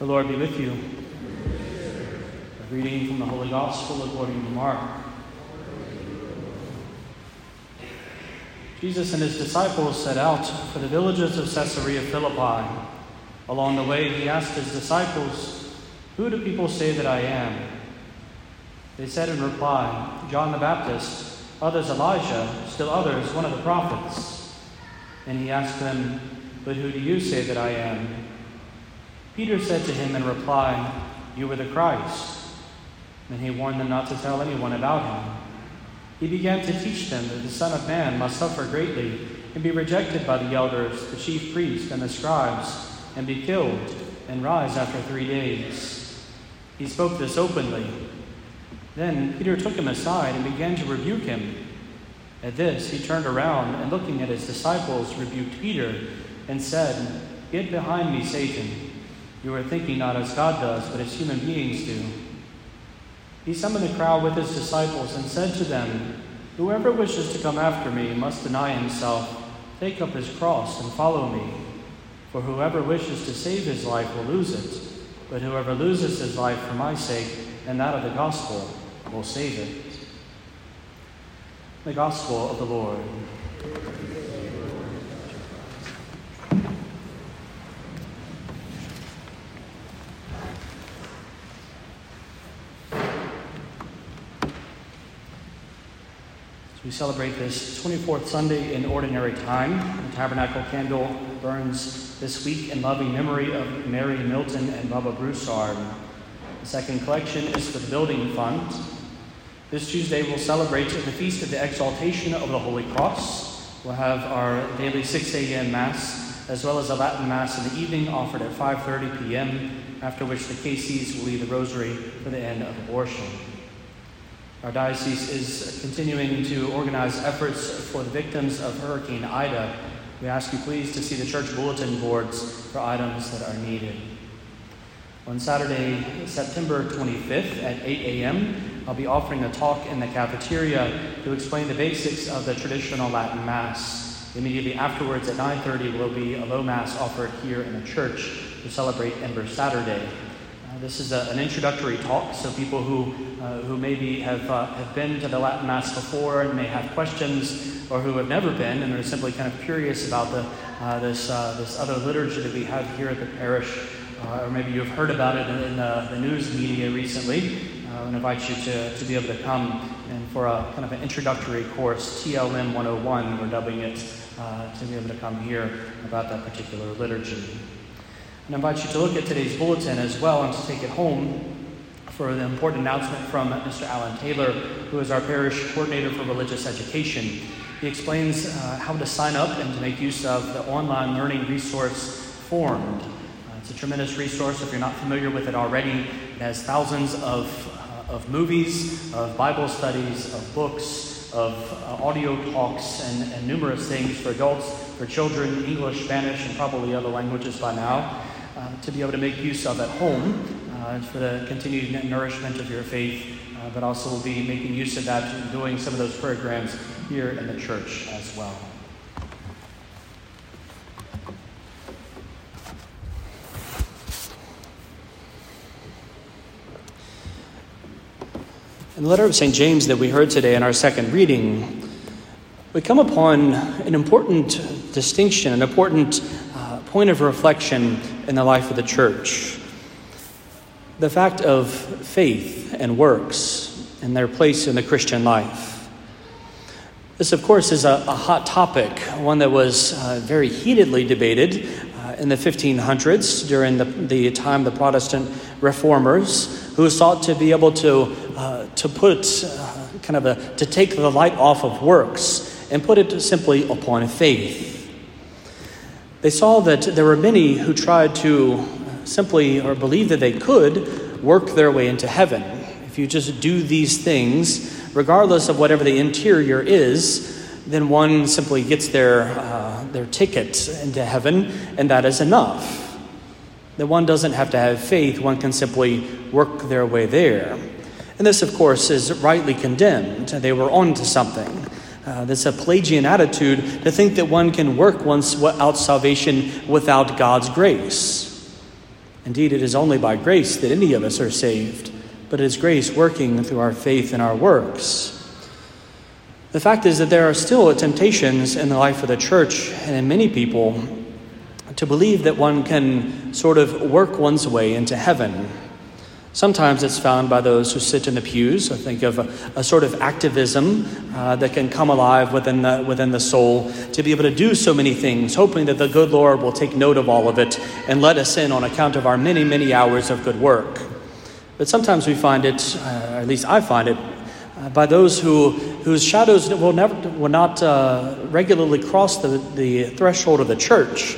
The Lord be with you. A reading from the Holy Gospel according to Mark. Jesus and his disciples set out for the villages of Caesarea Philippi. Along the way, he asked his disciples, Who do people say that I am? They said in reply, John the Baptist, others Elijah, still others one of the prophets. And he asked them, But who do you say that I am? Peter said to him in reply, You are the Christ. And he warned them not to tell anyone about him. He began to teach them that the Son of Man must suffer greatly and be rejected by the elders, the chief priests, and the scribes, and be killed, and rise after three days. He spoke this openly. Then Peter took him aside and began to rebuke him. At this, he turned around and, looking at his disciples, rebuked Peter and said, Get behind me, Satan. You are thinking not as God does, but as human beings do. He summoned the crowd with his disciples and said to them, Whoever wishes to come after me must deny himself, take up his cross, and follow me. For whoever wishes to save his life will lose it, but whoever loses his life for my sake and that of the gospel will save it. The Gospel of the Lord. We celebrate this 24th Sunday in Ordinary Time. The Tabernacle candle burns this week in loving memory of Mary Milton and Baba Broussard. The second collection is for the Building Fund. This Tuesday we'll celebrate the Feast of the Exaltation of the Holy Cross. We'll have our daily 6 a.m. Mass, as well as a Latin Mass in the evening offered at 5.30 p.m., after which the KCs will lead the rosary for the end of abortion. Our diocese is continuing to organize efforts for the victims of Hurricane Ida. We ask you please to see the church bulletin boards for items that are needed. On Saturday, September 25th at 8 a.m., I'll be offering a talk in the cafeteria to explain the basics of the traditional Latin Mass. Immediately afterwards at 9:30 will be a low mass offered here in the church to celebrate Ember Saturday. Uh, this is a, an introductory talk, so people who, uh, who maybe have, uh, have been to the Latin Mass before and may have questions, or who have never been and are simply kind of curious about the, uh, this, uh, this other liturgy that we have here at the parish, uh, or maybe you've heard about it in, in the news media recently. I invite you to, to be able to come and for a kind of an introductory course, TLM 101, we're dubbing it, to be able to come here about that particular liturgy. And I invite you to look at today's bulletin as well and to take it home for the important announcement from Mr. Alan Taylor, who is our parish coordinator for religious education. He explains uh, how to sign up and to make use of the online learning resource Formed. Uh, it's a tremendous resource if you're not familiar with it already. It has thousands of, uh, of movies, of Bible studies, of books, of uh, audio talks, and, and numerous things for adults, for children, English, Spanish, and probably other languages by now uh, to be able to make use of at home uh, for the continued nourishment of your faith, uh, but also we'll be making use of that and doing some of those programs here in the church as well. In the letter of St. James that we heard today in our second reading, we come upon an important distinction, an important point of reflection in the life of the church. The fact of faith and works and their place in the Christian life. This, of course, is a, a hot topic, one that was uh, very heatedly debated uh, in the 1500s during the, the time the Protestant reformers who sought to be able to, uh, to put uh, kind of a, to take the light off of works and put it simply upon faith. They saw that there were many who tried to simply or believe that they could work their way into heaven. If you just do these things, regardless of whatever the interior is, then one simply gets their, uh, their ticket into heaven, and that is enough. That one doesn't have to have faith, one can simply work their way there. And this, of course, is rightly condemned. They were on to something. Uh, that's a Pelagian attitude to think that one can work one's out salvation without God's grace. Indeed, it is only by grace that any of us are saved, but it is grace working through our faith and our works. The fact is that there are still temptations in the life of the church and in many people to believe that one can sort of work one's way into heaven. Sometimes it's found by those who sit in the pews. I think of a, a sort of activism uh, that can come alive within the, within the soul to be able to do so many things, hoping that the good Lord will take note of all of it and let us in on account of our many, many hours of good work. But sometimes we find it, uh, at least I find it, uh, by those who, whose shadows will, never, will not uh, regularly cross the, the threshold of the church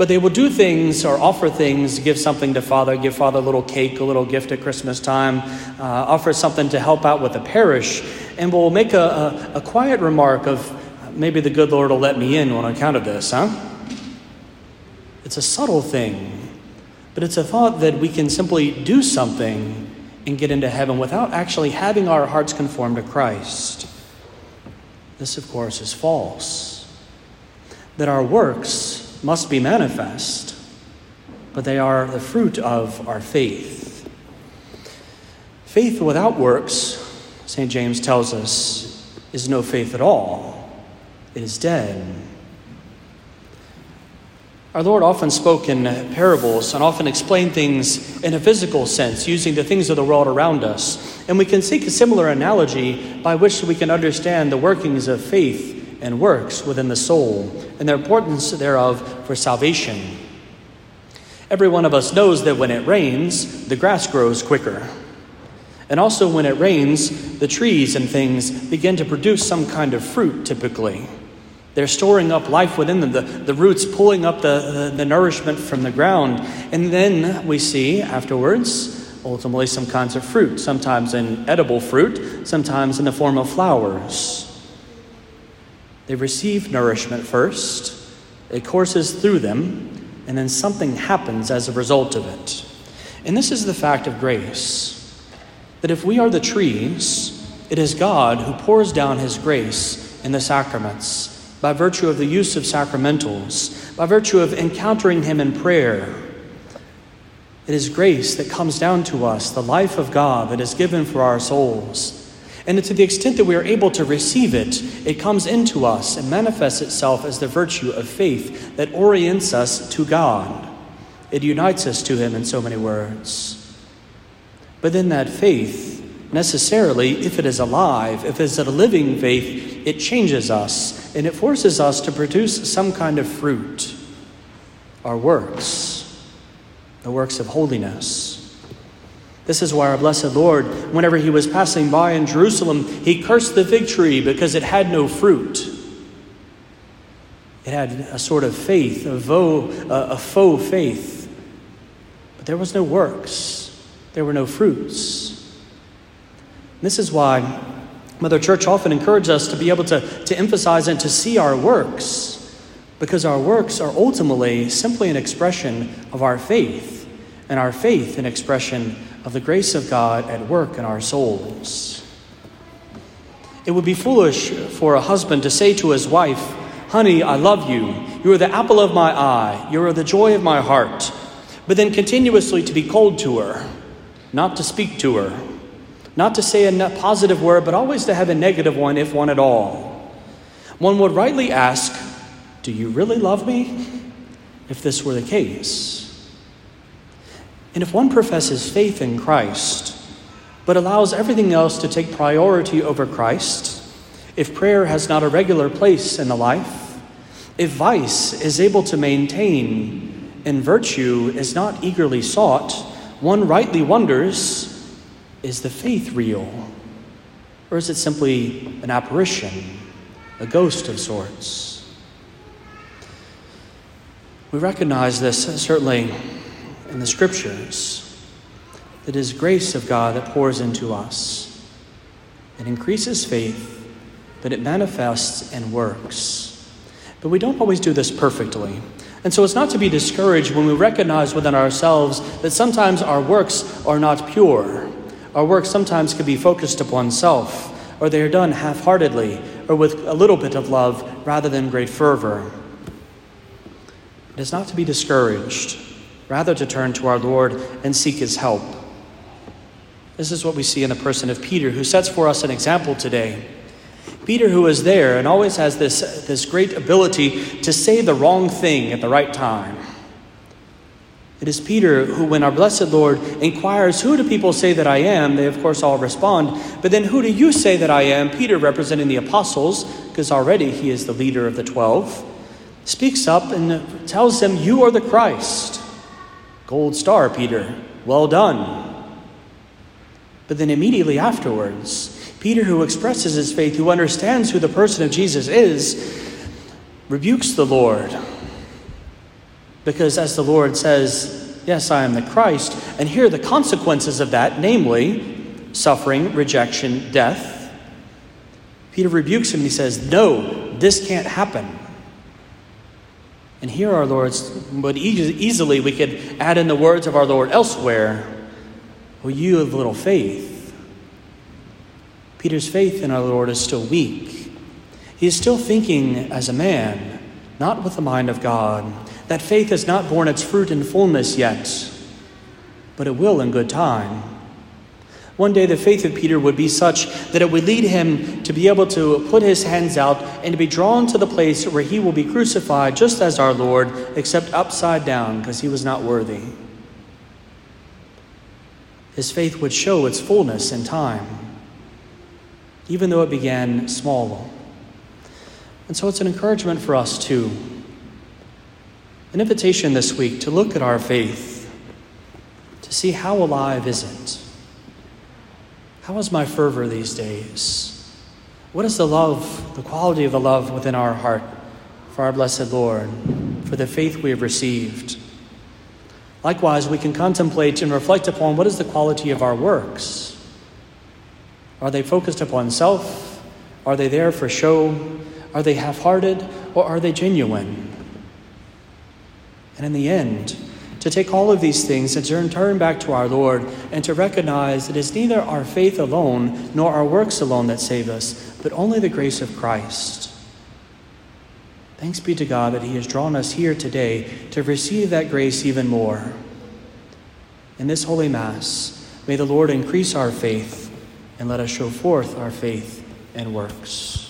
but they will do things or offer things, give something to Father, give Father a little cake, a little gift at Christmas time, uh, offer something to help out with the parish, and will make a, a, a quiet remark of maybe the good Lord will let me in on account of this, huh? It's a subtle thing, but it's a thought that we can simply do something and get into heaven without actually having our hearts conform to Christ. This, of course, is false. That our works must be manifest, but they are the fruit of our faith. Faith without works, St. James tells us, is no faith at all. It is dead. Our Lord often spoke in parables and often explained things in a physical sense, using the things of the world around us. And we can seek a similar analogy by which we can understand the workings of faith and works within the soul and the importance thereof for salvation. Every one of us knows that when it rains, the grass grows quicker. And also, when it rains, the trees and things begin to produce some kind of fruit typically. They're storing up life within them, the, the roots pulling up the, the, the nourishment from the ground. And then we see afterwards, ultimately, some kinds of fruit, sometimes in edible fruit, sometimes in the form of flowers. They receive nourishment first, it courses through them, and then something happens as a result of it. And this is the fact of grace that if we are the trees, it is God who pours down his grace in the sacraments by virtue of the use of sacramentals, by virtue of encountering him in prayer. It is grace that comes down to us, the life of God that is given for our souls. And to the extent that we are able to receive it, it comes into us and manifests itself as the virtue of faith that orients us to God. It unites us to Him in so many words. But then that faith, necessarily, if it is alive, if it's a living faith, it changes us and it forces us to produce some kind of fruit, our works, the works of holiness. This is why our blessed Lord, whenever he was passing by in Jerusalem, he cursed the fig tree because it had no fruit. It had a sort of faith, a, vo, a, faux faith. But there was no works, there were no fruits. This is why Mother Church often encourages us to be able to, to emphasize and to see our works, because our works are ultimately simply an expression of our faith, and our faith an expression of the grace of God at work in our souls. It would be foolish for a husband to say to his wife, Honey, I love you. You are the apple of my eye. You are the joy of my heart. But then continuously to be cold to her, not to speak to her, not to say a positive word, but always to have a negative one, if one at all. One would rightly ask, Do you really love me? If this were the case. And if one professes faith in Christ, but allows everything else to take priority over Christ, if prayer has not a regular place in the life, if vice is able to maintain and virtue is not eagerly sought, one rightly wonders is the faith real? Or is it simply an apparition, a ghost of sorts? We recognize this certainly in the scriptures that is grace of God that pours into us. It increases faith, but it manifests and works. But we don't always do this perfectly. And so it's not to be discouraged when we recognize within ourselves that sometimes our works are not pure. Our works sometimes can be focused upon self, or they are done half heartedly, or with a little bit of love rather than great fervor. It is not to be discouraged rather to turn to our Lord and seek his help. This is what we see in the person of Peter, who sets for us an example today. Peter, who is there and always has this, this great ability to say the wrong thing at the right time. It is Peter who, when our blessed Lord inquires, Who do people say that I am? they of course all respond, But then who do you say that I am? Peter, representing the apostles, because already he is the leader of the twelve, speaks up and tells them, You are the Christ. Gold star, Peter. Well done. But then immediately afterwards, Peter, who expresses his faith, who understands who the person of Jesus is, rebukes the Lord. Because as the Lord says, Yes, I am the Christ, and here are the consequences of that, namely suffering, rejection, death. Peter rebukes him and he says, No, this can't happen. And here our Lord's, but easily we could add in the words of our Lord elsewhere, Oh, you have little faith. Peter's faith in our Lord is still weak. He is still thinking as a man, not with the mind of God. That faith has not borne its fruit in fullness yet, but it will in good time. One day, the faith of Peter would be such that it would lead him to be able to put his hands out and to be drawn to the place where he will be crucified just as our Lord, except upside down because he was not worthy. His faith would show its fullness in time even though it began small. And so it's an encouragement for us too. An invitation this week to look at our faith, to see how alive is it? How is my fervor these days? What is the love, the quality of the love within our heart for our blessed Lord, for the faith we have received? Likewise, we can contemplate and reflect upon what is the quality of our works. Are they focused upon self? Are they there for show? Are they half hearted? Or are they genuine? And in the end, to take all of these things and turn, turn back to our Lord and to recognize that it is neither our faith alone nor our works alone that save us, but only the grace of Christ. Thanks be to God that He has drawn us here today to receive that grace even more. In this Holy Mass, may the Lord increase our faith and let us show forth our faith and works.